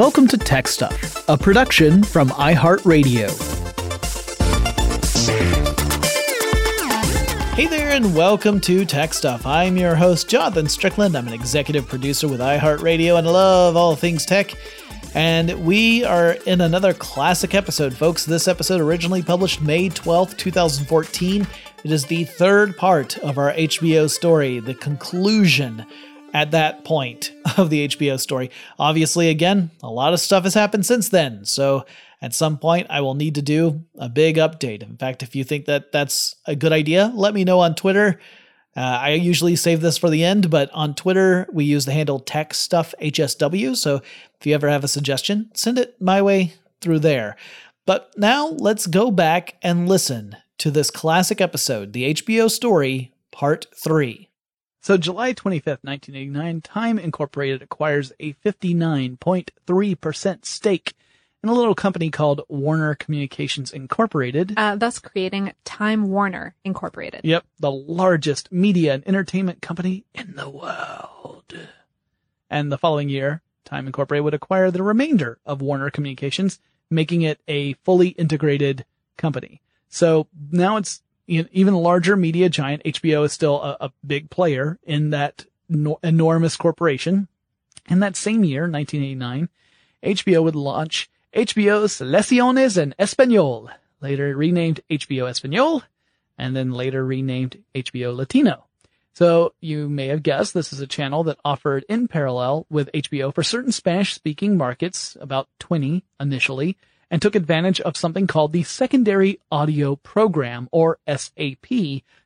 Welcome to Tech Stuff, a production from iHeartRadio. Hey there, and welcome to Tech Stuff. I'm your host, Jonathan Strickland. I'm an executive producer with iHeartRadio, and I love all things tech. And we are in another classic episode, folks. This episode originally published May 12th, 2014. It is the third part of our HBO story, the conclusion at that point of the HBO story. Obviously, again, a lot of stuff has happened since then. So at some point, I will need to do a big update. In fact, if you think that that's a good idea, let me know on Twitter. Uh, I usually save this for the end, but on Twitter, we use the handle TechStuffHSW. So if you ever have a suggestion, send it my way through there. But now let's go back and listen to this classic episode, the HBO story, part three. So July 25th, 1989, Time Incorporated acquires a 59.3% stake in a little company called Warner Communications Incorporated. Uh, thus creating Time Warner Incorporated. Yep, the largest media and entertainment company in the world. And the following year, Time Incorporated would acquire the remainder of Warner Communications, making it a fully integrated company. So now it's even larger media giant. HBO is still a, a big player in that no, enormous corporation. In that same year, 1989, HBO would launch HBO Selecciones en Español, later renamed HBO Español, and then later renamed HBO Latino. So you may have guessed this is a channel that offered in parallel with HBO for certain Spanish speaking markets, about 20 initially, and took advantage of something called the Secondary Audio Program, or SAP,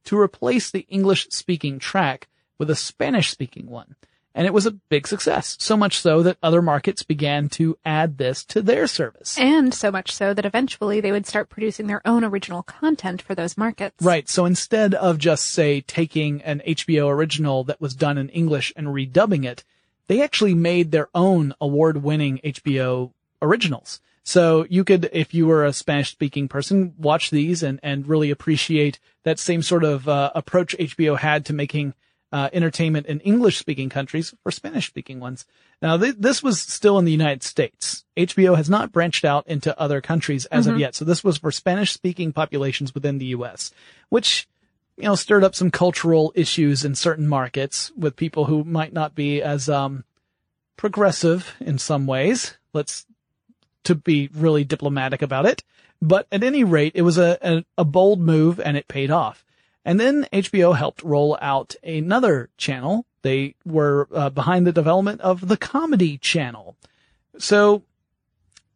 to replace the English speaking track with a Spanish speaking one. And it was a big success, so much so that other markets began to add this to their service. And so much so that eventually they would start producing their own original content for those markets. Right. So instead of just, say, taking an HBO original that was done in English and redubbing it, they actually made their own award winning HBO originals. So you could, if you were a Spanish speaking person, watch these and, and really appreciate that same sort of uh, approach HBO had to making uh, entertainment in English speaking countries for Spanish speaking ones. Now th- this was still in the United States. HBO has not branched out into other countries as mm-hmm. of yet. So this was for Spanish speaking populations within the US, which you know, stirred up some cultural issues in certain markets with people who might not be as, um, progressive in some ways. Let's to be really diplomatic about it. But at any rate, it was a, a, a bold move and it paid off. And then HBO helped roll out another channel. They were uh, behind the development of the comedy channel. So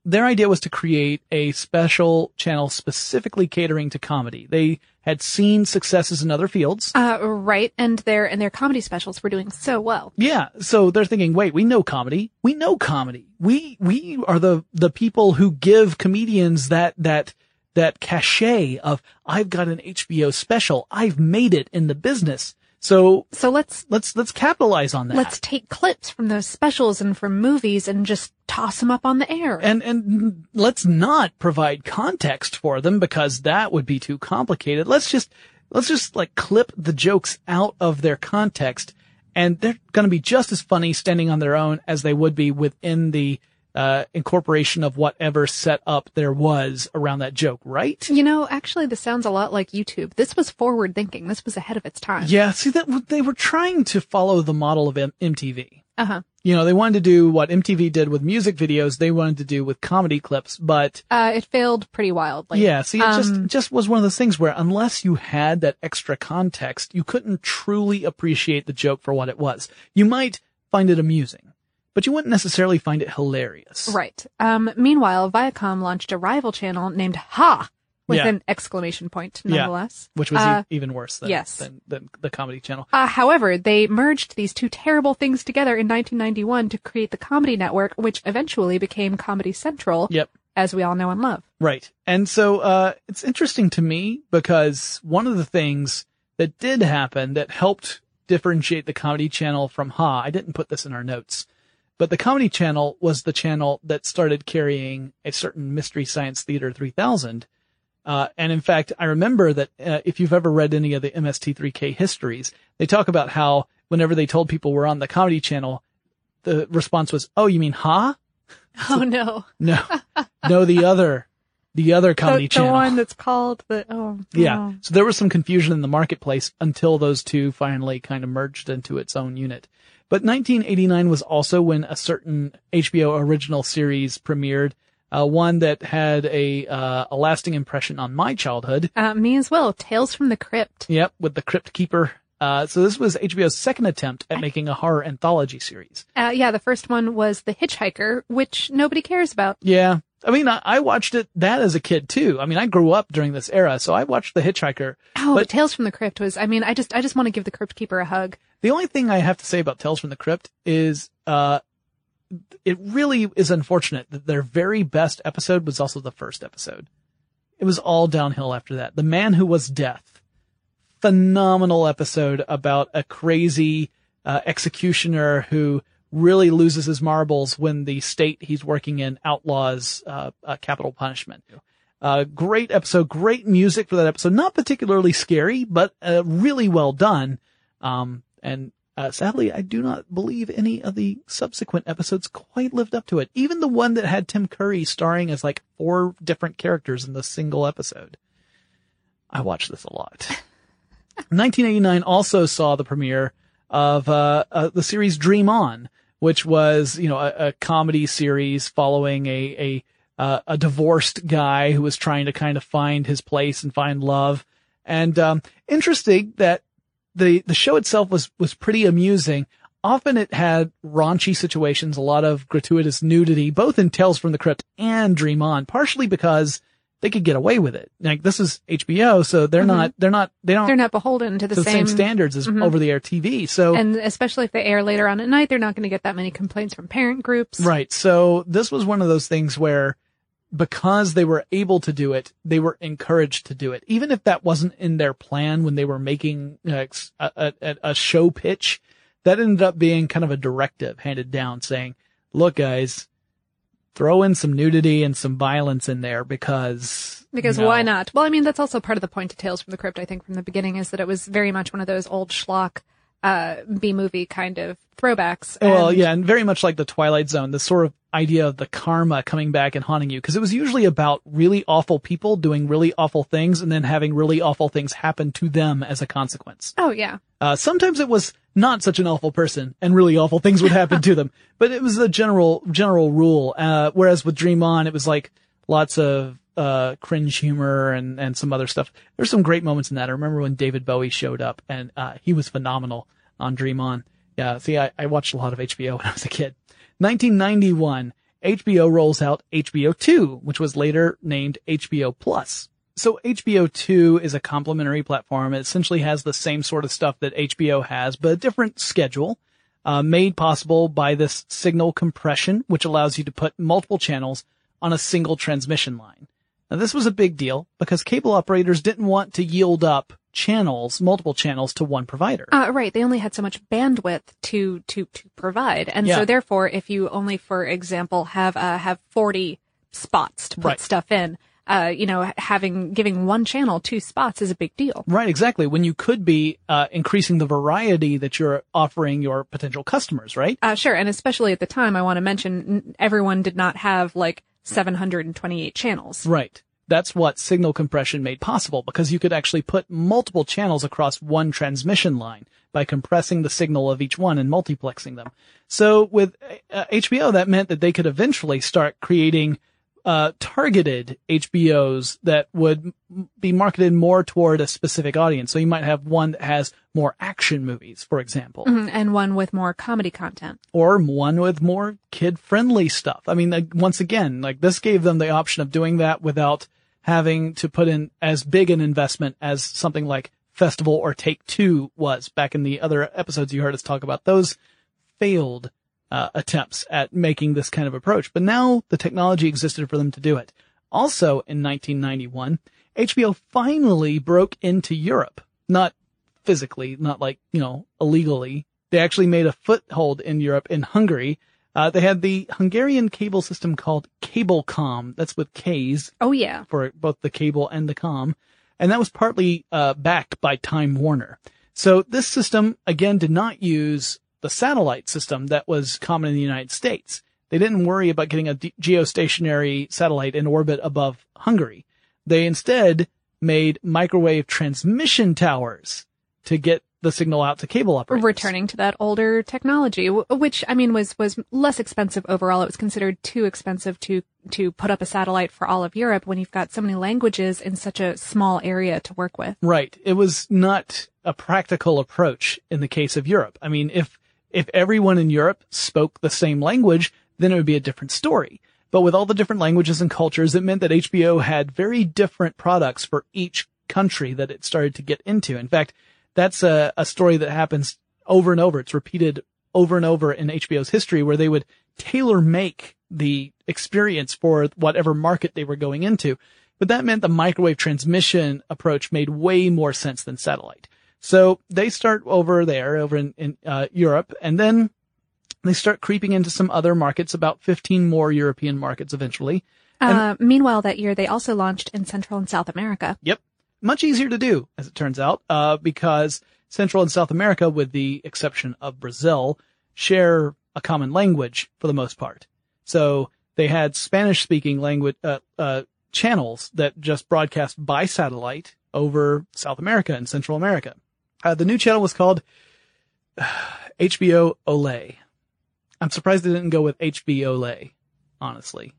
their idea was to create a special channel specifically catering to comedy. They had seen successes in other fields. Uh, right. And their, and their comedy specials were doing so well. Yeah. So they're thinking, wait, we know comedy. We know comedy. We, we are the, the people who give comedians that, that, that cachet of, I've got an HBO special. I've made it in the business. So, so let's, let's, let's capitalize on that. Let's take clips from those specials and from movies and just toss them up on the air. And, and let's not provide context for them because that would be too complicated. Let's just, let's just like clip the jokes out of their context and they're going to be just as funny standing on their own as they would be within the uh, incorporation of whatever setup there was around that joke, right? You know, actually, this sounds a lot like YouTube. This was forward thinking. This was ahead of its time. Yeah, see that they were trying to follow the model of M- MTV. Uh huh. You know, they wanted to do what MTV did with music videos. They wanted to do with comedy clips, but uh, it failed pretty wildly. Yeah, see, it um, just just was one of those things where unless you had that extra context, you couldn't truly appreciate the joke for what it was. You might find it amusing but you wouldn't necessarily find it hilarious. Right. Um, meanwhile, Viacom launched a rival channel named Ha! With yeah. an exclamation point, nonetheless. Yeah, which was uh, e- even worse than, yes. than, than the comedy channel. Uh, however, they merged these two terrible things together in 1991 to create the Comedy Network, which eventually became Comedy Central. Yep. As we all know and love. Right. And so, uh, it's interesting to me because one of the things that did happen that helped differentiate the comedy channel from Ha, I didn't put this in our notes, but the Comedy Channel was the channel that started carrying a certain Mystery Science Theater 3000. Uh, and in fact, I remember that uh, if you've ever read any of the MST3K histories, they talk about how whenever they told people we're on the Comedy Channel, the response was, "Oh, you mean ha?" Oh no. No, no, the other, the other comedy the, the channel. one that's called the oh Yeah. no. So there was some confusion in the marketplace until those two finally kind of merged into its own unit. But 1989 was also when a certain HBO original series premiered, uh, one that had a, uh, a lasting impression on my childhood. Uh, me as well. Tales from the Crypt. Yep, with the Crypt Keeper. Uh, so this was HBO's second attempt at making a horror anthology series. Uh, yeah, the first one was The Hitchhiker, which nobody cares about. Yeah. I mean, I, I watched it, that as a kid too. I mean, I grew up during this era, so I watched The Hitchhiker. Oh, But- but Tales from the Crypt was. I mean, I just I just want to give the Crypt Keeper a hug. The only thing I have to say about Tales from the Crypt is, uh, it really is unfortunate that their very best episode was also the first episode. It was all downhill after that. The Man Who Was Death. Phenomenal episode about a crazy, uh, executioner who really loses his marbles when the state he's working in outlaws, uh, uh capital punishment. Uh, great episode, great music for that episode. Not particularly scary, but, uh, really well done. Um, and uh, sadly, I do not believe any of the subsequent episodes quite lived up to it. Even the one that had Tim Curry starring as like four different characters in the single episode. I watched this a lot. 1989 also saw the premiere of uh, uh, the series Dream On, which was you know a, a comedy series following a a uh, a divorced guy who was trying to kind of find his place and find love. And um, interesting that the the show itself was was pretty amusing. Often it had raunchy situations, a lot of gratuitous nudity, both in Tales from the Crypt and Dream On, partially because they could get away with it. Like this is HBO, so they're mm-hmm. not they're not they don't They're not beholden to the, to the same, standards as mm-hmm. over the air TV. So and especially if they air later on at night, they're not going to get that many complaints from parent groups. Right. So this was one of those things where because they were able to do it, they were encouraged to do it. Even if that wasn't in their plan when they were making a, a, a show pitch, that ended up being kind of a directive handed down saying, look guys, throw in some nudity and some violence in there because Because know, why not? Well, I mean, that's also part of the point of Tales from the Crypt, I think, from the beginning, is that it was very much one of those old schlock, uh, B-movie kind of throwbacks. Well, yeah, and very much like the Twilight Zone, the sort of idea of the karma coming back and haunting you, because it was usually about really awful people doing really awful things and then having really awful things happen to them as a consequence. Oh, yeah. Uh, sometimes it was not such an awful person and really awful things would happen to them, but it was a general, general rule. Uh, whereas with Dream On, it was like lots of, uh, cringe humor and, and some other stuff. There's some great moments in that. I remember when David Bowie showed up and, uh, he was phenomenal on Dream On. Yeah. See, I, I watched a lot of HBO when I was a kid. 1991, HBO rolls out HBO 2, which was later named HBO Plus. So HBO 2 is a complementary platform. It essentially has the same sort of stuff that HBO has, but a different schedule, uh, made possible by this signal compression, which allows you to put multiple channels on a single transmission line. Now this was a big deal because cable operators didn't want to yield up channels, multiple channels to one provider. Uh, right. They only had so much bandwidth to, to, to provide. And Yeah. so therefore, if you only, for example, have, uh, have 40 spots to put Right. stuff in, uh, you know, having, giving one channel two spots is a big deal. Right, exactly. When you could be uh, increasing the variety that you're offering your potential customers, right? Uh, sure. And especially at the time, I want to mention everyone did not have like 728 channels. Right. That's what signal compression made possible because you could actually put multiple channels across one transmission line by compressing the signal of each one and multiplexing them. So with uh, HBO, that meant that they could eventually start creating uh, targeted HBOs that would be marketed more toward a specific audience. So you might have one that has more action movies, for example. Mhm, And one with more comedy content. or one with more kid friendly stuff. I mean, like, once again, like this gave them the option of doing that without having to put in as big an investment as something like Festival or Take Two was back in the other episodes you heard us talk about. Those failed uh, attempts at making this kind of approach, but now the technology existed for them to do it. Also in 1991, HBO finally broke into Europe. Not physically, not like, you know, illegally. They actually made a foothold in Europe in Hungary. Uh, they had the Hungarian cable system called Kabelkom. That's with K's Oh yeah. for both the cable and the com. And that was partly, uh, backed by Time Warner. So this system, again, did not use the satellite system that was common in the United States. They didn't worry about getting a geostationary satellite in orbit above Hungary. They instead made microwave transmission towers to get the signal out to cable operators. Returning to that older technology, which I mean was was less expensive overall. It was considered too expensive to to put up a satellite for all of Europe when you've got so many languages in such a small area to work with. Right. It was not a practical approach in the case of Europe. I mean, if if everyone in Europe spoke the same language, then it would be a different story. But with all the different languages and cultures, it meant that HBO had very different products for each country that it started to get into. In fact, that's a, a story that happens over and over. It's repeated over and over in HBO's history where they would tailor make the experience for whatever market they were going into. But that meant the microwave transmission approach made way more sense than satellite. So they start over there, over in, in uh, Europe, and then they start creeping into some other markets, about 15 more European markets eventually. Uh, meanwhile, that year they also launched in Central and South America. Yep. Much easier to do, as it turns out, uh, because Central and South America, with the exception of Brazil, share a common language for the most part. So they had Spanish speaking language, uh, uh, channels that just broadcast by satellite over South America and Central America. Uh, the new channel was called HBO Olé. I'm surprised they didn't go with HBO Olay, honestly.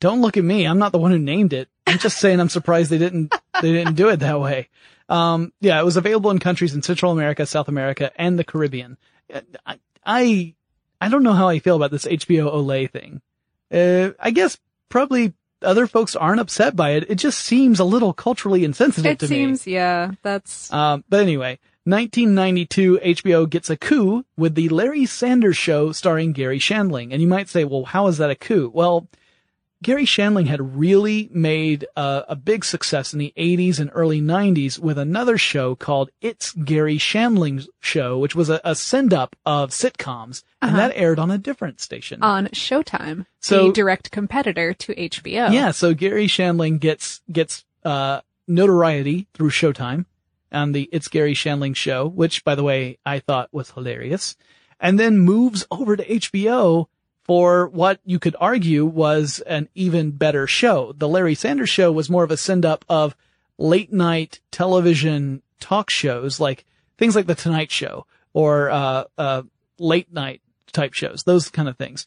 Don't look at me. I'm not the one who named it. I'm just saying I'm surprised they didn't, they didn't do it that way. Um, yeah, it was available in countries in Central America, South America, and the Caribbean. I, I, I don't know how I feel about this HBO Olay thing. Uh, I guess probably other folks aren't upset by it. It just seems a little culturally insensitive to It to seems, me. yeah, that's Um, but anyway, 1992, HBO gets a coup with the Larry Sanders Show starring Garry Shandling. And you might say, well, how is that a coup? Well, Garry Shandling had really made a, a big success in the 80s and early 90s with another show called It's Garry Shandling's Show, which was a, a send up of sitcoms. And that aired on a different station. on Showtime, So- the direct competitor to HBO. Yeah, so Garry Shandling gets gets uh notoriety through Showtime on the It's Garry Shandling show, which by the way I thought was hilarious, and then moves over to HBO for what you could argue was an even better show. The Larry Sanders show was more of a send up of late night television talk shows like things like the Tonight Show or uh uh late night type shows, those kind of things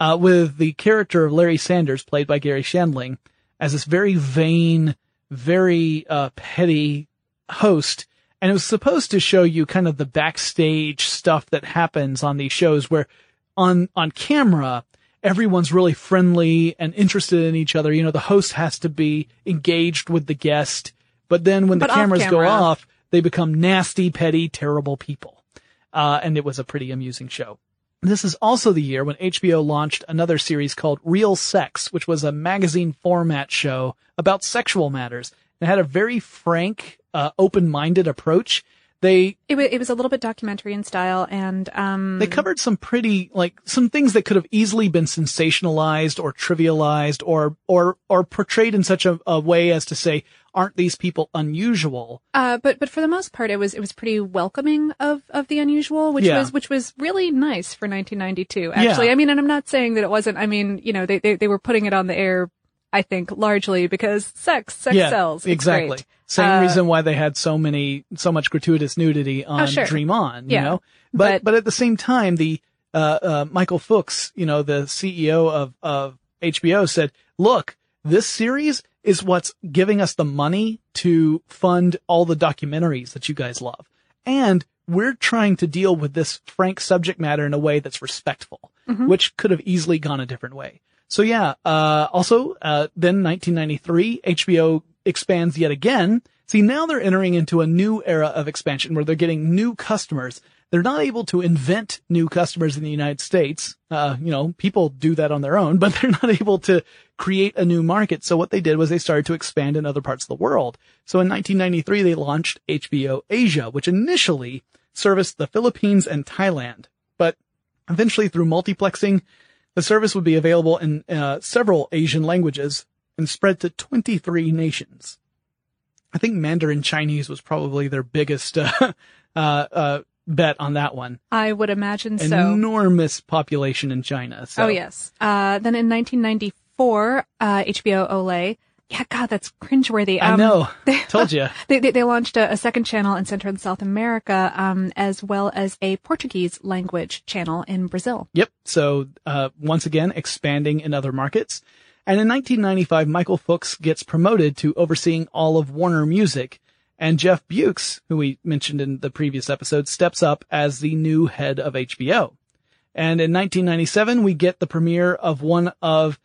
uh, with the character of Larry Sanders, played by Garry Shandling, as this very vain, very uh, petty host. And it was supposed to show you kind of the backstage stuff that happens on these shows where on, on camera, everyone's really friendly and interested in each other. You know, the host has to be engaged with the guest, but then when But the cameras go off, they become nasty, petty, terrible people. Uh, and it was a pretty amusing show. This is also the year when HBO launched another series called Real Sex, which was a magazine format show about sexual matters. It had a very frank, uh, open-minded approach. They It, wa- it was a little bit documentary in style and, um, they covered some pretty like some things that could have easily been sensationalized or trivialized or or or portrayed in such a, a way as to say aren't these people unusual Uh, but but for the most part, it was it was pretty welcoming of of the unusual, which Yeah. was which was really nice for 1992. Actually, Yeah. I mean, and I'm not saying that it wasn't. I mean, you know, they they, they were putting it on the air. I think largely because sex sex yeah sells. It's exactly great. same Uh, reason why they had so many so much gratuitous nudity on Oh, sure. dream on you Yeah. know but, But- but at the same time the uh, uh michael fuchs you know the ceo of of hbo said look this series is what's giving us the money to fund all the documentaries that you guys love and we're trying to deal with this frank subject matter in a way that's respectful which could have easily gone a different way so yeah, uh, also, uh, then 1993, HBO expands yet again. See, now they're entering into a new era of expansion where they're getting new customers. They're not able to invent new customers in the United States. Uh, you know, people do that on their own, but they're not able to create a new market. So what they did was they started to expand in other parts of the world. So in 1993, they launched HBO Asia, which initially serviced the Philippines and Thailand, but eventually through multiplexing, the service would be available in uh, several Asian languages and spread to 23 nations. I think Mandarin Chinese was probably their biggest uh, uh, uh, bet on that one. I would imagine so. Enormous population in China. So. Oh yes. Uh, then in 1994, uh, HBO Olé. Yeah, God, that's cringeworthy. I Um, know. Told you. They, they, they launched a, a second channel in Central and South America, um, as well as a Portuguese language channel in Brazil. Yep. So, uh, once again, expanding in other markets. And in 1995, Michael Fuchs gets promoted to overseeing all of Warner Music. And Jeff Bewkes, who we mentioned in the previous episode, steps up as the new head of HBO. And in 1997, we get the premiere of one of,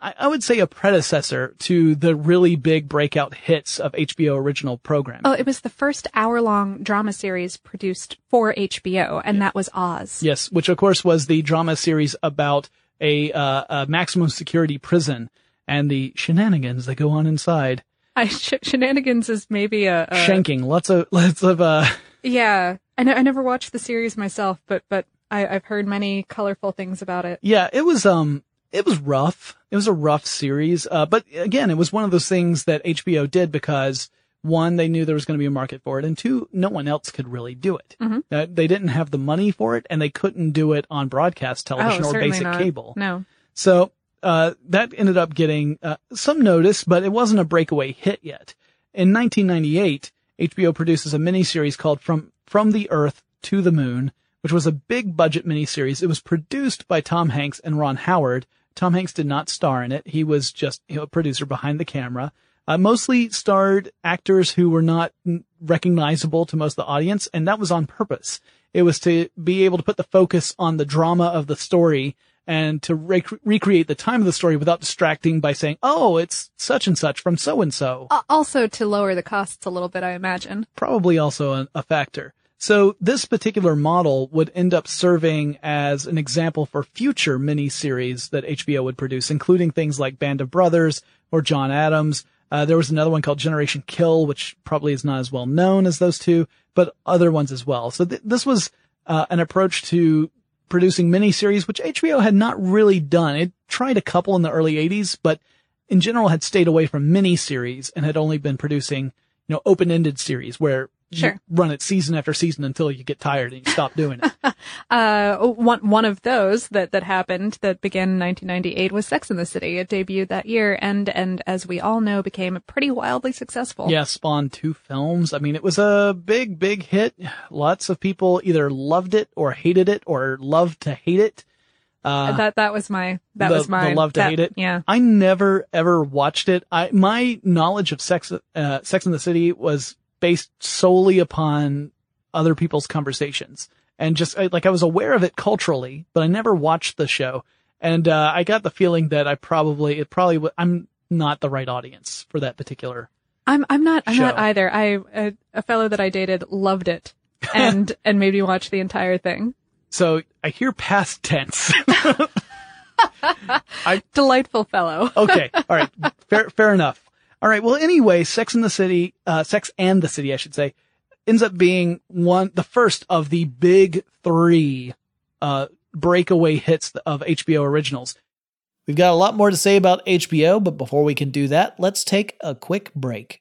I I would say a predecessor to the really big breakout hits of HBO original programming. Oh, it was the first hour-long drama series produced for HBO, and that was Oz. Yes, which of course was the drama series about a, uh, a maximum security prison and the shenanigans that go on inside. I, sh- shenanigans is maybe a, a Shanking, lots of, lots of, uh, yeah. I, never watched the series myself, but but I, I've heard many colorful things about it. yeah, it was, um, it was rough. It was a rough series. Uh, but again, it was one of those things that HBO did because one, they knew there was going to be a market for it, and two, no one else could really do it. Mhm. Uh, they didn't have the money for it, and they couldn't do it on broadcast television oh, or basic not. cable. No. So uh, that ended up getting uh, some notice, but it wasn't a breakaway hit yet. In 1998, HBO produces a miniseries called "From From the Earth to the Moon," which was a big budget miniseries. It was produced by Tom Hanks and Ron Howard. Tom Hanks did not star in it; he was just you know, a producer behind the camera. Uh, mostly starred actors who were not recognizable to most of the audience, and that was on purpose. It was to be able to put the focus on the drama of the story and to rec- recreate the time of the story without distracting by saying, "Oh, it's such and such from so and so." Uh, also to lower the costs a little bit, I imagine. Probably also a, a factor. So this particular model would end up serving as an example for future miniseries that HBO would produce, including things like Band of Brothers or John Adams. Uh, there was another one called Generation Kill, which probably is not as well known as those two, but other ones as well. So th- this was uh, an approach to producing miniseries, which HBO had not really done. It tried a couple in the early 80s, but in general had stayed away from miniseries and had only been producing, you know, open-ended series where Sure. run it season after season until you get tired and you stop doing it. Uh, one one of those that that happened that began in 1998 was Sex in the City. It debuted that year, and and as we all know, became pretty wildly successful. yeah, spawned two films. I mean, it was a big, big hit. Lots of people either loved it or hated it or loved to hate it. Uh, that that was my that the, was my the love to that- hate it. Yeah. I never ever watched it. I my knowledge of Sex uh, Sex in the City was based solely upon other people's conversations and just like I was aware of it culturally, but I never watched the show. And uh, I got the feeling that I probably it probably w- I'm not the right audience for that particular. I'm I'm not I'm not either. I a, a fellow that I dated loved it and and made me watch the entire thing. So I hear past tense. I, Delightful fellow. okay. All right. Fair, fair enough. All right. Well, anyway, Sex in the City, uh, Sex and the City, I should say, ends up being one, the first of the big three, uh, breakaway hits of HBO originals. We've got a lot more to say about HBO, but before we can do that, let's take a quick break.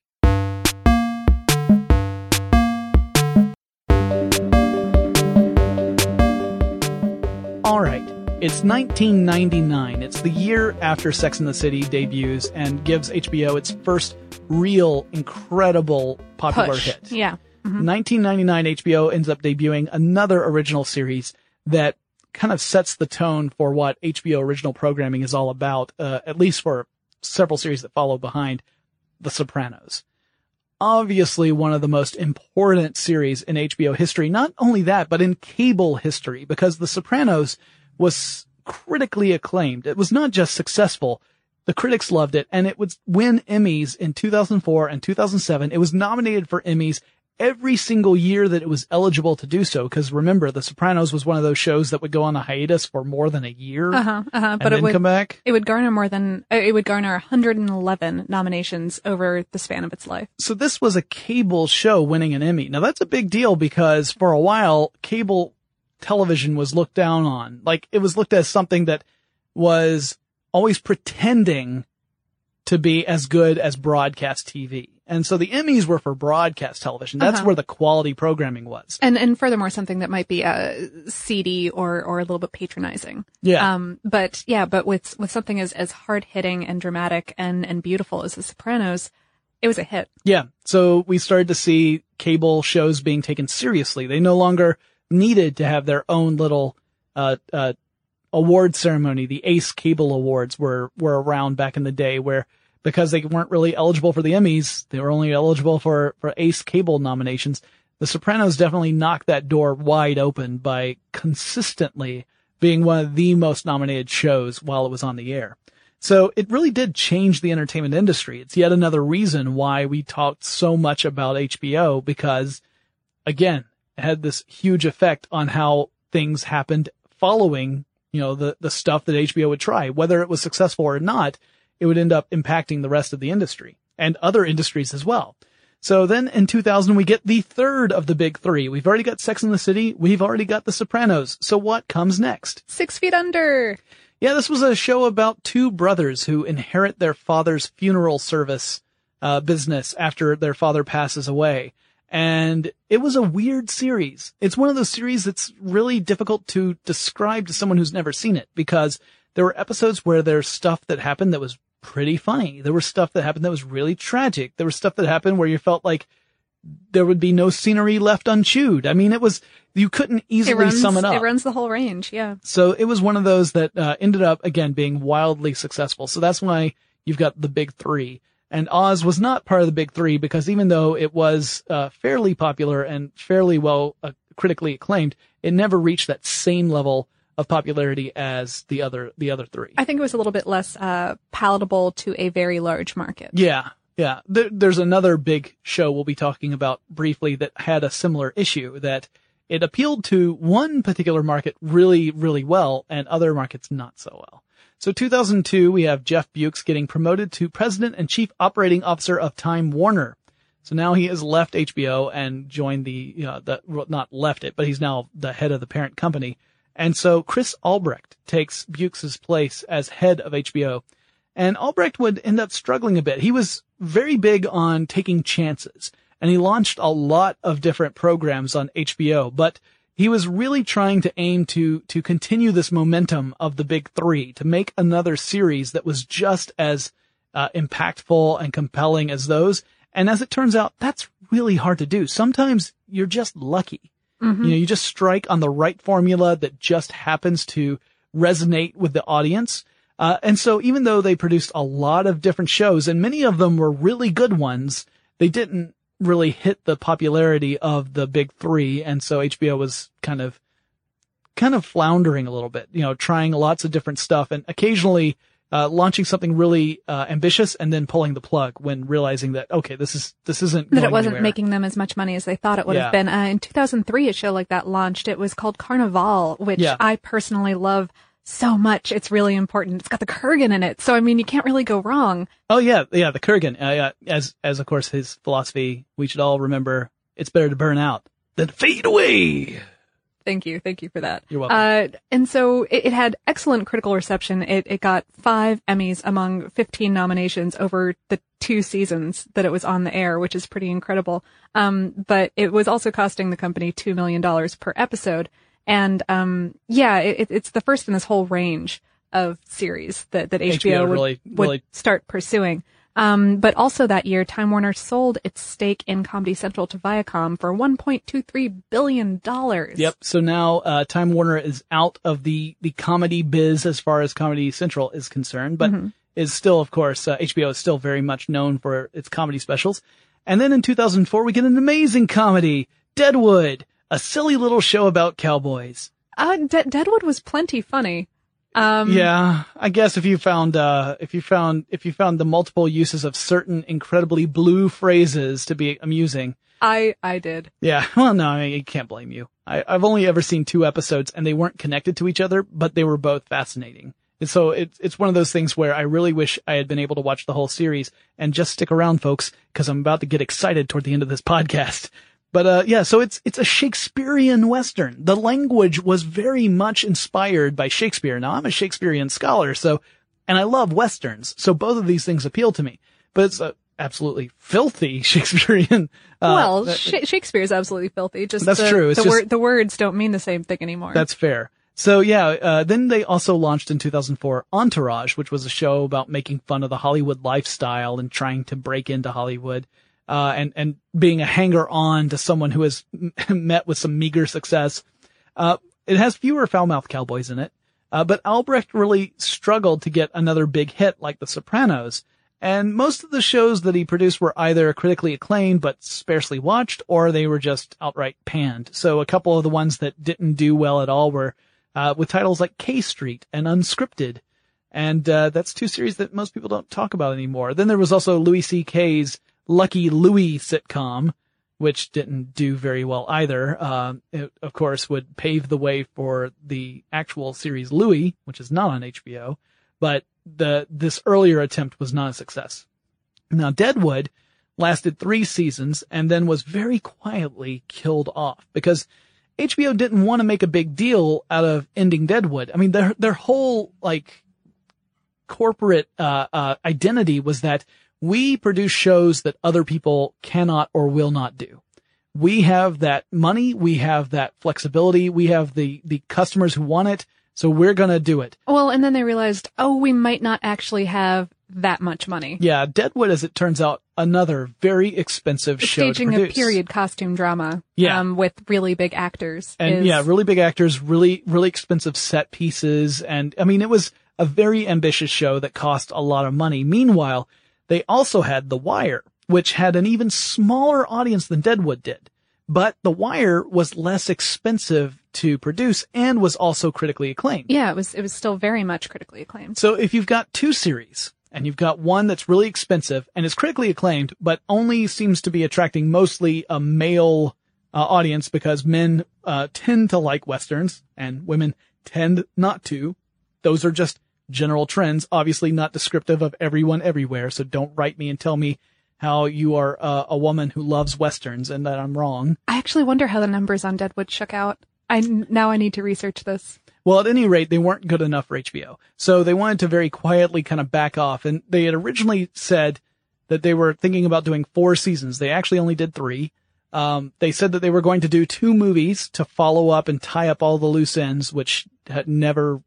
It's 1999. It's the year after Sex and the City debuts and gives HBO its first real, incredible popular Push. hit. Yeah. 1999 HBO ends up debuting another original series that kind of sets the tone for what HBO original programming is all about, uh, at least for several series that follow behind The Sopranos. Obviously one of the most important series in HBO history. Not only that, but in cable history, because The Sopranos was critically acclaimed. It was not just successful. The critics loved it and it would win Emmys in 2004 and 2007. It was nominated for Emmys every single year that it was eligible to do so. Cause remember, The Sopranos was one of those shows that would go on a hiatus for more than a year Uh huh. Uh huh. But it would come back. it would garner more than uh, it would garner 111 nominations over the span of its life. So this was a cable show winning an Emmy. Now that's a big deal because for a while, cable television was looked down on. Like it was looked as something that was always pretending to be as good as broadcast TV. And so the Emmys were for broadcast television. That's Uh-huh. where the quality programming was. And and furthermore, something that might be uh, seedy or or a little bit patronizing. Yeah. Um, but yeah, but with with something as as hard hitting and dramatic and and beautiful as The Sopranos, it was a hit. Yeah. So we started to see cable shows being taken seriously. They no longer needed to have their own little, uh, uh, award ceremony. The Ace Cable Awards were, were around back in the day where because they weren't really eligible for the Emmys, they were only eligible for, for Ace Cable nominations. The Sopranos definitely knocked that door wide open by consistently being one of the most nominated shows while it was on the air. So it really did change the entertainment industry. It's yet another reason why we talked so much about HBO because again, had this huge effect on how things happened following, you know, the, the stuff that HBO would try. Whether it was successful or not, it would end up impacting the rest of the industry and other industries as well. So then in 2000, we get the third of the big three. We've already got Sex and the City. We've already got The Sopranos. So what comes next? Six Feet Under. Yeah, this was a show about two brothers who inherit their father's funeral service uh, business after their father passes away. And it was a weird series. It's one of those series that's really difficult to describe to someone who's never seen it because there were episodes where there's stuff that happened that was pretty funny. There was stuff that happened that was really tragic. There was stuff that happened where you felt like there would be no scenery left unchewed. I mean, it was, you couldn't It easily runs, sum it up. it runs the whole range. Yeah. So it was one of those that uh, ended up again being wildly successful. So that's why you've got the big three. And Oz was not part of the big three because even though it was uh, fairly popular and fairly well uh, critically acclaimed, it never reached that same level of popularity as the other the other three. I think it was a little bit less uh, palatable to a very large market. Yeah, yeah. There, there's another big show we'll be talking about briefly that had a similar issue that it appealed to one particular market really, really well and other markets not so well. So 2002, we have Jeff Bewkes getting promoted to president and chief operating officer of Time Warner. So now he has left HBO and joined the, know, the, not left it, but he's now the head of the parent company. And so Chris Albrecht takes Bewkes' place as head of HBO. And Albrecht would end up struggling a bit. He was very big on taking chances and he launched a lot of different programs on HBO, but he was really trying to aim to, to continue this momentum of the big three, to make another series that was just as uh, impactful and compelling as those. And as it turns out, that's really hard to do. Sometimes you're just lucky. You know, you just strike on the right formula that just happens to resonate with the audience. Uh, and so even though they produced a lot of different shows and many of them were really good ones, they didn't really hit the popularity of the big three. And so HBO was kind of, kind of floundering a little bit, you know, trying lots of different stuff and occasionally, uh, launching something really, uh, ambitious and then pulling the plug when realizing that, okay, this is, this isn't that it wasn't anywhere. making them as much money as they thought it would Yeah. have been. Uh, in 2003, a show like that launched. It was called Carnival, which Yeah. I personally love so much. It's really important. It's got the Kurgan in it. So, I mean, you can't really go wrong. Oh yeah, yeah, the Kurgan. Uh, yeah, as as of course his philosophy, we should all remember: it's better to burn out than fade away. Thank you. Thank you for that. You're welcome. Uh, and so it, it had excellent critical reception. It, it got five Emmys among 15 nominations over the two seasons that it was on the air, which is pretty incredible. Um, but it was also costing the company $2 million per episode. And, um, yeah, it, it's the first in this whole range of series that, that HBO, HBO would, really- would really- start pursuing. Um, but also that year, Time Warner sold its stake in Comedy Central to Viacom for $1.23 billion. Yep. So now uh, Time Warner is out of the the comedy biz as far as Comedy Central is concerned, but is still, of course, uh, HBO is still very much known for its comedy specials. And then in 2004, we get an amazing comedy, Deadwood, a silly little show about cowboys. Uh, De- Deadwood was plenty funny. Um, Yeah, I guess if you found uh if you found if you found the multiple uses of certain incredibly blue phrases to be amusing. I, I did. Yeah, well no, I, I can't blame you. I, I've only ever seen two episodes and they weren't connected to each other, but they were both fascinating. And so it's it's one of those things where I really wish I had been able to watch the whole series and just stick around folks because I'm about to get excited toward the end of this podcast. But uh yeah, so it's it's a Shakespearean western. The language was very much inspired by Shakespeare. Now I'm a Shakespearean scholar, so and I love westerns, so both of these things appeal to me. But it's a absolutely filthy Shakespearean. Uh, well, Sh- Shakespeare is absolutely filthy. Just That's the, true. It's the, just- word, the words don't mean the same thing anymore. That's fair. So yeah, uh, then they also launched in 2004 Entourage, which was a show about making fun of the Hollywood lifestyle and trying to break into Hollywood, uh, and, and being a hanger on to someone who has met with some meager success. Uh, it has fewer foul-mouthed cowboys in it, uh, but Albrecht really struggled to get another big hit like The Sopranos. And most of the shows that he produced were either critically acclaimed but sparsely watched, or they were just outright panned. So a couple of the ones that didn't do well at all were uh, with titles like K Street and Unscripted. And uh, that's two series that most people don't talk about anymore. Then there was also Louis C.K.'s Lucky Louie sitcom, which didn't do very well either. Um, it, of course, would pave the way for the actual series Louie, which is not on HBO. But the this earlier attempt was not a success. Now, Deadwood lasted three seasons and then was very quietly killed off because HBO didn't want to make a big deal out of ending Deadwood. I mean, their their whole like corporate uh, uh, identity was that we produce shows that other people cannot or will not do. We have that money, we have that flexibility, we have the the customers who want it, so we're gonna do it. well, and then they realized, oh, we might not actually have that much money. Yeah, Deadwood, as it turns out, another very expensive show to Staging a period costume drama, Yeah. um, with really big actors. and is- yeah, really big actors, really, really expensive set pieces. And I mean, it was a very ambitious show that cost a lot of money. Meanwhile, they also had The Wire, which had an even smaller audience than Deadwood did. But The Wire was less expensive to produce and was also critically acclaimed. yeah, it was it was still very much critically acclaimed. So if you've got two series and you've got one that's really expensive and is critically acclaimed, but only seems to be attracting mostly a male uh, audience because men uh, tend to like westerns and women tend not to. Those are just general trends, obviously not descriptive of everyone everywhere. So don't write me and tell me how you are uh, a woman who loves westerns and that I'm wrong. I actually wonder how the numbers on Deadwood shook out. I now I need to research this. Well, at any rate, they weren't good enough for HBO. So they wanted to very quietly kind of back off. And they had originally said that they were thinking about doing four seasons. They actually only did three. Um, they said that they were going to do two movies to follow up and tie up all the loose ends, which had never,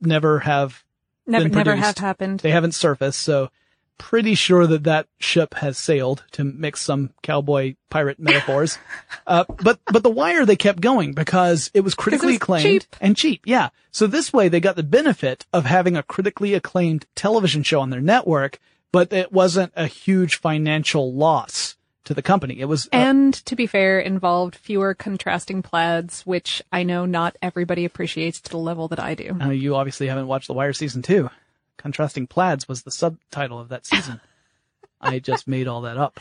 never have, Never never have happened. they haven't surfaced. So pretty sure that that ship has sailed to mix some cowboy pirate metaphors. uh, but, but the wire they kept going because it was critically was acclaimed cheap. and cheap. Yeah. So this way they got the benefit of having a critically acclaimed television show on their network, but it wasn't a huge financial loss to the company. It was, uh, and to be fair, involved fewer contrasting plaids, which I know not everybody appreciates to the level that I do. uh, you obviously haven't watched The Wire season two. Contrasting Plaids was the subtitle of that season. I just made all that up.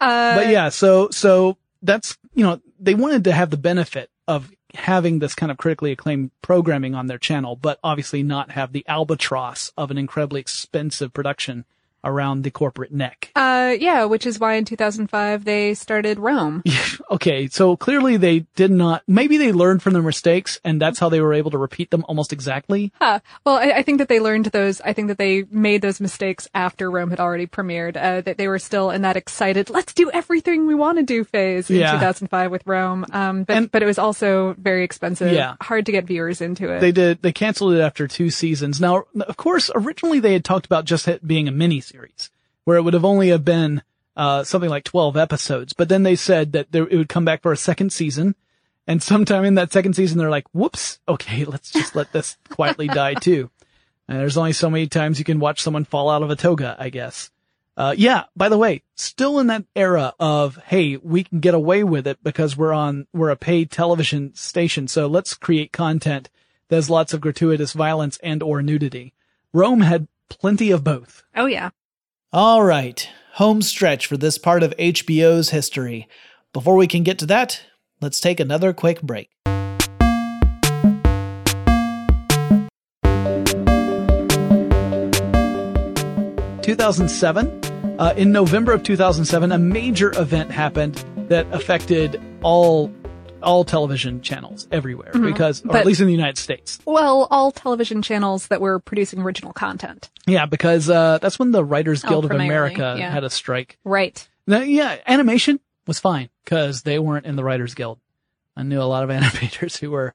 Uh, but yeah, so so that's you know they wanted to have the benefit of having this kind of critically acclaimed programming on their channel, but obviously not have the albatross of an incredibly expensive production around the corporate neck. uh, yeah, which is why in 2005 they started Rome. Okay, so clearly they did not. Maybe they learned from their mistakes, and that's how they were able to repeat them almost exactly. Huh. Well, I, I think that they learned those. I think that they made those mistakes after Rome had already premiered. Uh, that they were still in that excited, let's do everything we want to do phase in Yeah. 2005 with Rome. Um, but And- but it was also very expensive. Yeah. hard to get viewers into it. They did. They canceled it after two seasons. Now, of course, originally they had talked about just it being a mini series, where it would have only have been uh, something like twelve episodes. But then they said that there, it would come back for a second season, and sometime in that second season, they're like, "Whoops, okay, let's just let this quietly die too." And there's only so many times you can watch someone fall out of a toga, I guess. Uh, yeah, by the way, still in that era of, hey, we can get away with it because we're on, we're a paid television station. So let's create content that has lots of gratuitous violence and or nudity. Rome had plenty of both. oh yeah. All right, home stretch for this part of HBO's history. Before we can get to that, let's take another quick break. Two thousand seven. Uh, in November of 2007, a major event happened that affected all all television channels everywhere because, or Mm-hmm. But- at least in the United States. Well, all television channels that were producing original content. Yeah, because uh, that's when the Writers Guild of Oh, primarily, America yeah. had a strike. Right. Now, yeah, animation was fine because they weren't in the Writers Guild. I knew a lot of animators who were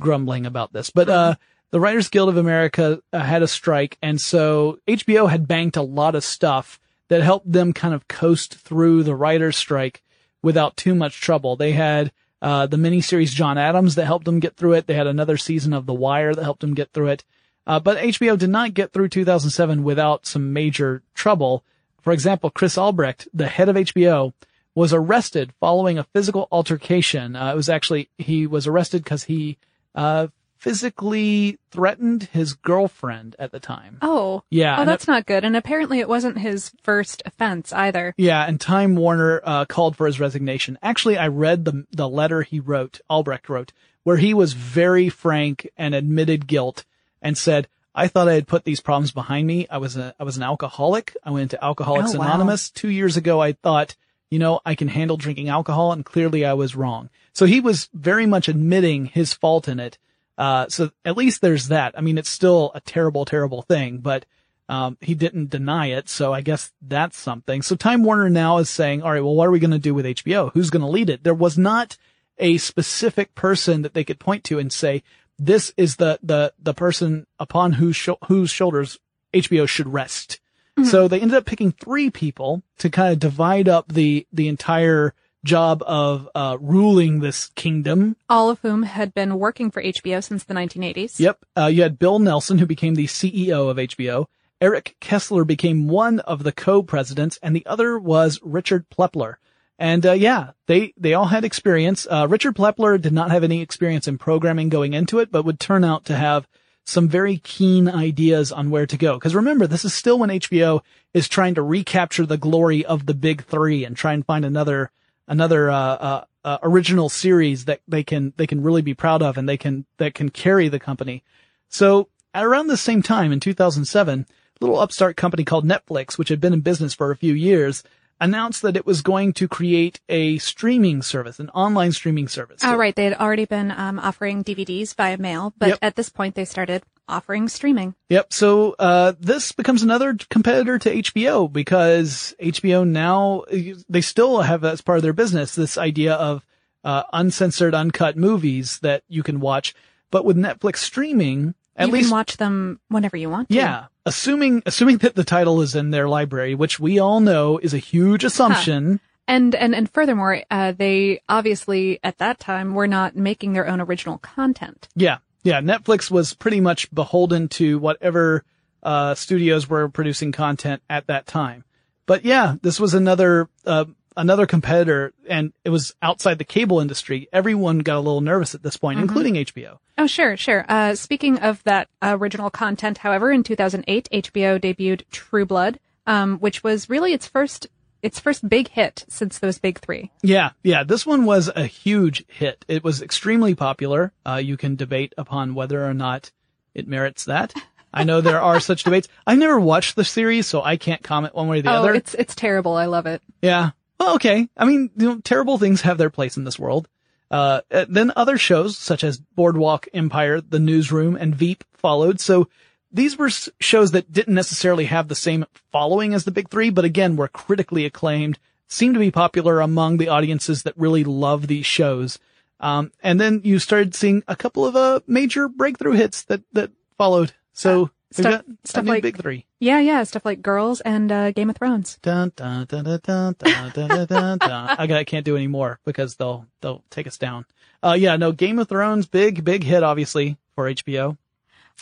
grumbling about this, but uh, the Writers Guild of America uh, had a strike, and so HBO had banked a lot of stuff that helped them kind of coast through the writers' strike without too much trouble. They had uh, the miniseries John Adams that helped them get through it. They had another season of The Wire that helped them get through it. Uh, but HBO did not get through 2007 without some major trouble. For example, Chris Albrecht, the head of HBO, was arrested following a physical altercation. Uh, it was actually, he was arrested because he, uh, physically threatened his girlfriend at the time. Oh. Yeah, Oh, that's not good. And apparently it wasn't his first offense either. Yeah, and Time Warner uh, called for his resignation. Actually, I read the the letter he wrote, Albrecht wrote, where he was very frank and admitted guilt and said, "I thought I had put these problems behind me. I was a I was an alcoholic. I went to Alcoholics Oh, wow. Anonymous two years ago. I thought." You know, I can handle drinking alcohol and clearly I was wrong. So he was very much admitting his fault in it. Uh, so at least there's that. I mean, it's still a terrible, terrible thing, but um, he didn't deny it, so I guess that's something. So Time Warner now is saying, all right, well, what are we going to do with HBO? Who's going to lead it? There was not a specific person that they could point to and say, this is the, the, the person upon whose, sho- whose shoulders HBO should rest. So they ended up picking three people to kind of divide up the, the entire job of, uh, ruling this kingdom. All of whom had been working for HBO since the 1980s. Yep. Uh, you had Bill Nelson, who became the CEO of HBO. Eric Kessler became one of the co-presidents, and the other was Richard Plepler. And uh, yeah, they they all had experience. Uh, Richard Plepler did not have any experience in programming going into it, but would turn out to have some very keen ideas on where to go. Because remember, this is still when HBO is trying to recapture the glory of the big three and try and find another another uh, uh, uh, original series that they can they can really be proud of and they can that can carry the company. So at around the same time in 2007, a little upstart company called Netflix, which had been in business for a few years, announced that it was going to create a streaming service, an online streaming service. Oh, right. They had already been um, offering DVDs via mail, but Yep. at this point they started offering streaming. Yep. So uh, this becomes another competitor to HBO because HBO now they still have as part of their business this idea of uh, uncensored, uncut movies that you can watch, but with Netflix streaming, at you least can watch them whenever you want to. yeah, assuming assuming that the title is in their library, which we all know is a huge assumption. And, and, and furthermore, uh, they obviously at that time were not making their own original content. Yeah. Yeah. Netflix was pretty much beholden to whatever, uh, studios were producing content at that time. But yeah, this was another, uh, another competitor and it was outside the cable industry. Everyone got a little nervous at this point, including HBO. Oh, sure, sure. Uh, speaking of that original content, however, in 2008, HBO debuted True Blood, um, which was really its first, its first big hit since those big three. Yeah. Yeah. This one was a huge hit. It was extremely popular. Uh, you can debate upon whether or not it merits that. I know there are such debates. I've never watched the series, so I can't comment one way or the oh, other. it's, it's terrible. I love it. Yeah. Well, okay. I mean, you know, terrible things have their place in this world. Uh, uh, then other shows such as Boardwalk Empire, The Newsroom, and Veep followed. So these were shows that didn't necessarily have the same following as the big three, but again, were critically acclaimed, seemed to be popular among the audiences that really love these shows. Um, and then you started seeing a couple of, uh, major breakthrough hits that, that followed. So, uh, stuff, stuff like big three. Yeah, yeah, stuff like Girls and uh, Game of Thrones. Dun, dun, dun, dun, dun, dun, dun, dun. I, I can't do any more because they'll they'll take us down. Uh, yeah, no, Game of Thrones, big big hit, obviously for HBO.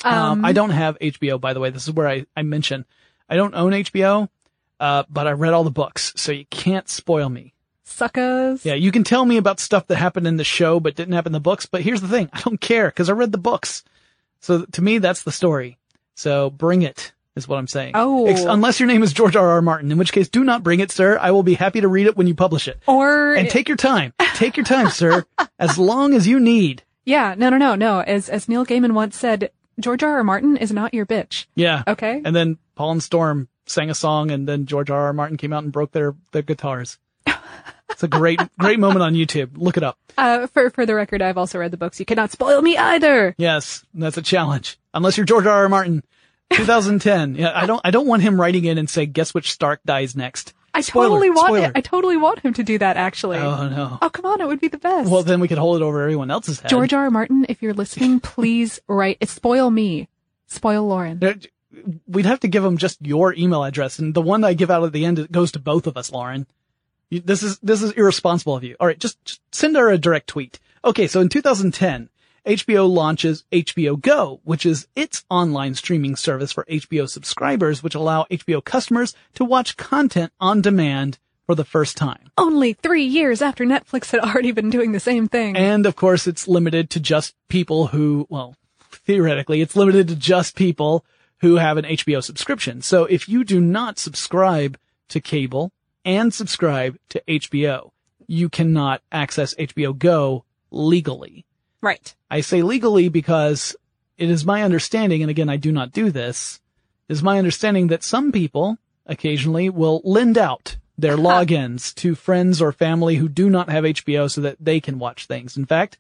Um, Um, I don't have HBO, by the way. This is where I I mention I don't own HBO, uh, but I read all the books, so you can't spoil me. Suckers. Yeah, you can tell me about stuff that happened in the show but didn't happen in the books. But here's the thing, I don't care because I read the books. So to me, that's the story. So bring it is what I'm saying. Oh. Ex- unless your name is George R. R. Martin, in which case do not bring it, sir. I will be happy to read it when you publish it. Or, And take your time. Take your time, sir. As long as you need. yeah, no, no, no, no. As, as Neil Gaiman once said, George R. R. Martin is not your bitch. Yeah. Okay. And then Paul and Storm sang a song and then George R. R. Martin came out and broke their, their guitars. It's a great, great moment on YouTube. Look it up. Uh, for for the record, I've also read the books. You cannot spoil me either. Yes, that's a challenge. Unless you're George R. R. Martin. 2010. Yeah, I don't, I don't want him writing in and say, guess which Stark dies next. I Spoiler, totally want spoiler. it. I totally want him to do that. Actually. Oh no. Oh, come on, it would be the best. Well, then we could hold it over everyone else's head. George R. R. Martin, if you're listening, please write. Spoil me, spoil Lauren. We'd have to give him just your email address, and the one I give out at the end it goes to both of us, Lauren. You- This is this is irresponsible of you. All right, just, just send her a direct tweet. Okay, so in 2010, HBO launches HBO Go, which is its online streaming service for HBO subscribers, which allow HBO customers to watch content on demand for the first time. Only three years after Netflix had already been doing the same thing. And of course, it's limited to just people who, well, theoretically, it's limited to just people who have an HBO subscription. So if you do not subscribe to cable and subscribe to HBO, you cannot access HBO Go legally. Right. I say legally because it is my understanding, and again, I do not do this, is my understanding that some people occasionally will lend out their logins to friends or family who do not have HBO so that they can watch things. In fact,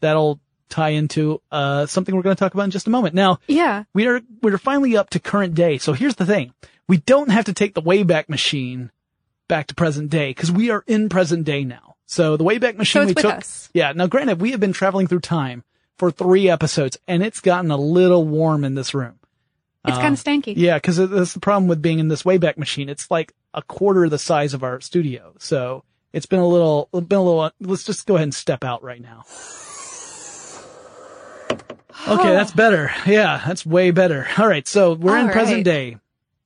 that'll tie into, uh, something we're going to talk about in just a moment. Now, Yeah. we are, we're finally up to current day. So here's the thing. We don't have to take the Wayback Machine back to present day because we are in present day now. So the Wayback Machine it's we took, us. yeah. Now granted, we have been traveling through time for three episodes and it's gotten a little warm in this room. It's kind of stanky. Yeah, because that's the problem with being in this Wayback Machine. It's like a quarter the size of our studio. So it's been a little, been a little, let's just go ahead and step out right now. Okay, that's better. Yeah, that's way better. All right, so we're in All present day.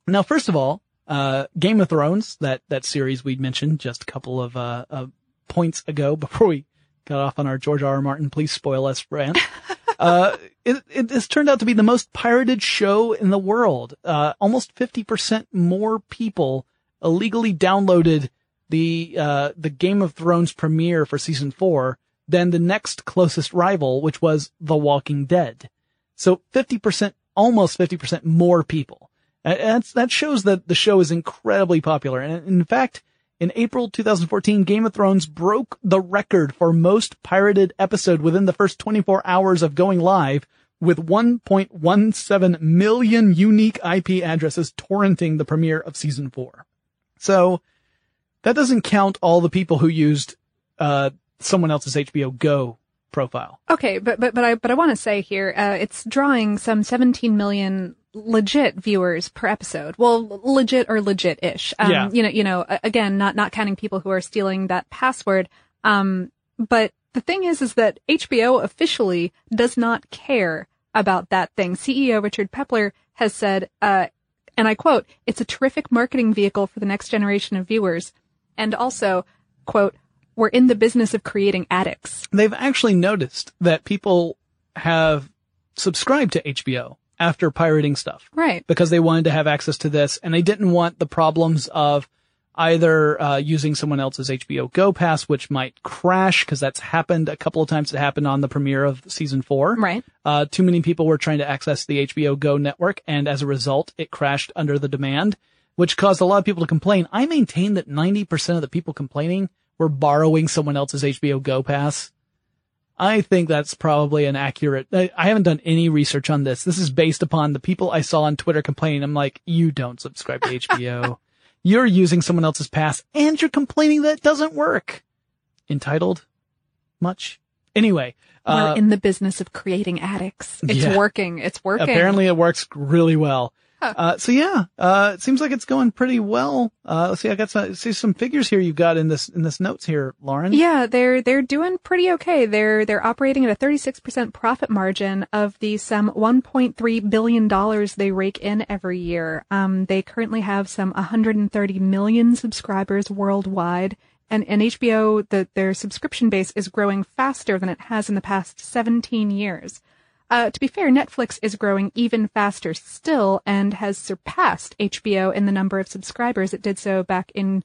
Now, first of all, uh, Game of Thrones, that, that series we'd mentioned just a couple of, uh, uh, points ago before we got off on our George R. R. Martin, please spoil us rant. uh, it, it has turned out to be the most pirated show in the world. Uh, almost 50% more people illegally downloaded the, uh, the Game of Thrones premiere for season four than the next closest rival, which was The Walking Dead. So 50%, almost 50% more people. And That's, that shows that the show is incredibly popular. And in fact, in April 2014, Game of Thrones broke the record for most pirated episode within the first 24 hours of going live with 1.17 million unique IP addresses torrenting the premiere of season four. So that doesn't count all the people who used, uh, someone else's HBO Go profile. Okay, but but but I but I want to say here, uh, it's drawing some 17 million legit viewers per episode. Well, legit or legit-ish. Um, Yeah. You know, you know, again, not not counting people who are stealing that password. Um, but the thing is, is that HBO officially does not care about that thing. CEO Richard Plepler has said, uh, and I quote, "It's a terrific marketing vehicle for the next generation of viewers," and also, quote. We're in the business of creating addicts. they've actually noticed that people have subscribed to HBO after pirating stuff Right. because they wanted to have access to this and they didn't want the problems of either uh, using someone else's HBO Go pass, which might crash because that's happened a couple of times. It happened on the premiere of season four. Right. Uh, too many people were trying to access the HBO Go network, and as a result, it crashed under the demand, which caused a lot of people to complain. I maintain that 90% of the people complaining were borrowing someone else's HBO Go pass. I think that's probably an accurate, I, I haven't done any research on this. This is based upon the people I saw on Twitter complaining. I'm like, you don't subscribe to HBO. You're using someone else's pass and you're complaining that it doesn't work. Entitled? Much? Anyway. We're uh, in the business of creating addicts. It's Yeah. working. It's working. Apparently it works really well. Uh, so yeah, uh, it seems like it's going pretty well. Uh, let's see, I got some, see some figures here you've got in this, in this notes here, Lauren. Yeah, they're they're doing pretty okay. They're they're operating at a 36% profit margin of the some 1.3 billion dollars they rake in every year. Um, they currently have some 130 million subscribers worldwide, and and HBO the their subscription base is growing faster than it has in the past 17 years. Uh, to be fair, Netflix is growing even faster still and has surpassed HBO in the number of subscribers. It did so back in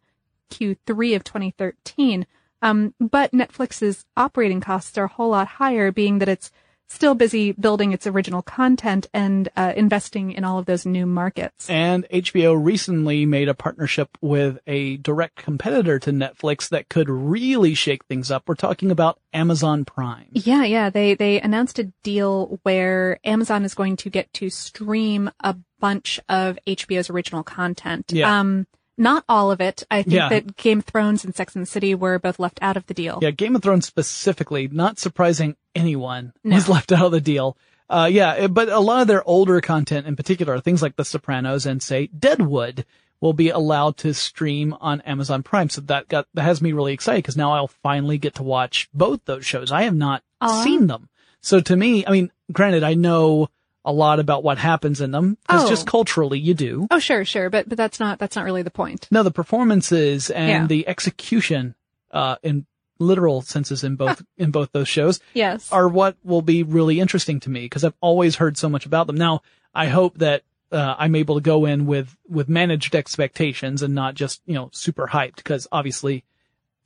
Q3 of 2013. Um, but Netflix's operating costs are a whole lot higher, being that it's still busy building its original content and uh, investing in all of those new markets. And HBO recently made a partnership with a direct competitor to Netflix that could really shake things up. We're talking about Amazon Prime. Yeah, yeah. They they announced a deal where Amazon is going to get to stream a bunch of HBO's original content. Yeah. Um, not all of it. I think Yeah. that Game of Thrones and Sex and the City were both left out of the deal. Yeah, Game of Thrones specifically, not surprising anyone No. was left out of the deal. Uh, yeah, but a lot of their older content in particular, things like The Sopranos and say Deadwood will be allowed to stream on Amazon Prime. So that got, that has me really excited because now I'll finally get to watch both those shows. I have not Aw. seen them. So to me, I mean, granted, I know a lot about what happens in them because Oh. just culturally you do. Oh, sure, sure, but but that's not that's not really the point. No, the performances and Yeah. the execution, uh, in literal senses in both, in both those shows Yes. are what will be really interesting to me because I've always heard so much about them. Now, I hope that uh, I'm able to go in with with managed expectations and not just you know super hyped because obviously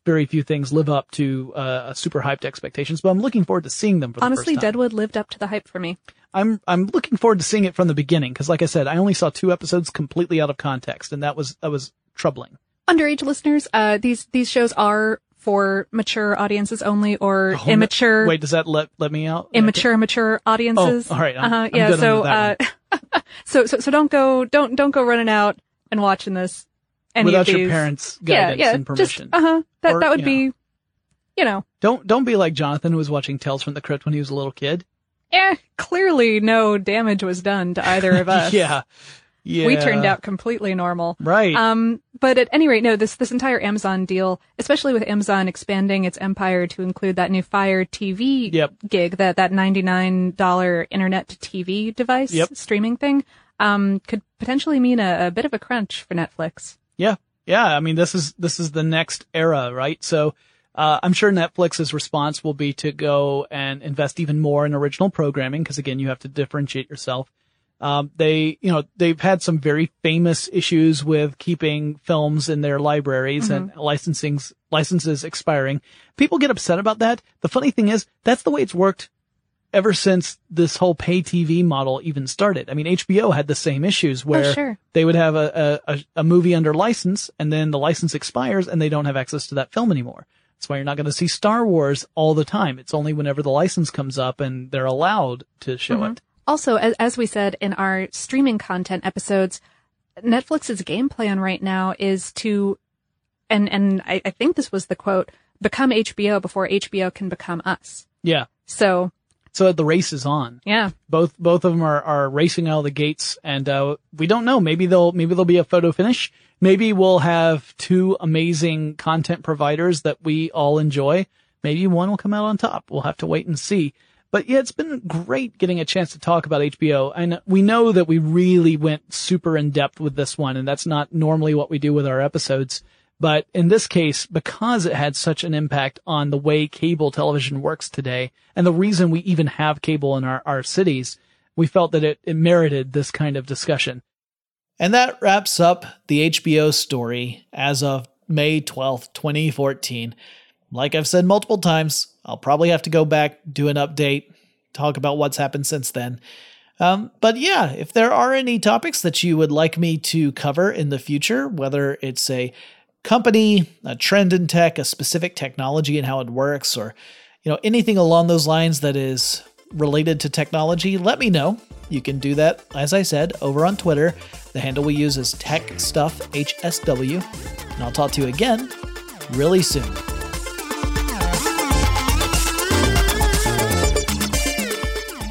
very few things live up to uh, super hyped expectations. But I'm looking forward to seeing them for the Honestly, first time. Deadwood lived up to the hype for me. I'm I'm looking forward to seeing it from the beginning because, like I said, I only saw two episodes completely out of context, and that was that was troubling. Underage listeners, uh, these these shows are for mature audiences only, or Oh, immature. Wait, does that let let me out? immature mature audiences. Oh, all right, uh-huh, yeah. so, uh, so, so, so don't go, don't, don't go running out and watching this. Any Without your parents' yeah, guidance yeah, and permission. Uh huh. That, Or, that would you be, you know, Don't don't be like Jonathan who was watching Tales from the Crypt when he was a little kid. Eh, clearly no damage was done to either of us. yeah. Yeah. We turned out completely normal. right. Um, but at any rate, no, this, this entire Amazon deal, especially with Amazon expanding its empire to include that new Fire TV Yep. gig, that, that $99 internet to TV device Yep. streaming thing, um, could potentially mean a, a bit of a crunch for Netflix. yeah. Yeah. I mean, this is this is the next era, right? So. Uh, I'm sure Netflix's response will be to go and invest even more in original programming because again, you have to differentiate yourself. Um, they, you know, they've had some very famous issues with keeping films in their libraries and licensing licenses expiring. People get upset about that. The funny thing is, that's the way it's worked ever since this whole pay TV model even started. I mean, HBO had the same issues where sure. they would have a, a- a movie under license and then the license expires and they don't have access to that film anymore. That's why you're not going to see Star Wars all the time. It's only whenever the license comes up and they're allowed to show mm-hmm. it. Also, as, as we said in our streaming content episodes, Netflix's game plan right now is to, and, and I, I think this was the quote, become HBO before HBO can become us. Yeah. So, So the race is on. yeah. Both both of them are, are racing out of the gates, and uh, we don't know. Maybe they'll maybe there'll be a photo finish. Maybe we'll have two amazing content providers that we all enjoy. Maybe one will come out on top. We'll have to wait and see. But yeah, it's been great getting a chance to talk about HBO, and we know that we really went super in depth with this one, and that's not normally what we do with our episodes. But in this case, because it had such an impact on the way cable television works today, and the reason we even have cable in our, our cities, we felt that it, it merited this kind of discussion. And that wraps up the HBO story as of May 12th, 2014. Like I've said multiple times, I'll probably have to go back, do an update, talk about what's happened since then. Um, but yeah, if there are any topics that you would like me to cover in the future, whether it's a company, a trend in tech, a specific technology and how it works, or you know anything along those lines that is related to technology, let me know. You can do that, as I said, over on Twitter. The handle we use is TechStuffHSW. And I'll talk to you again really soon.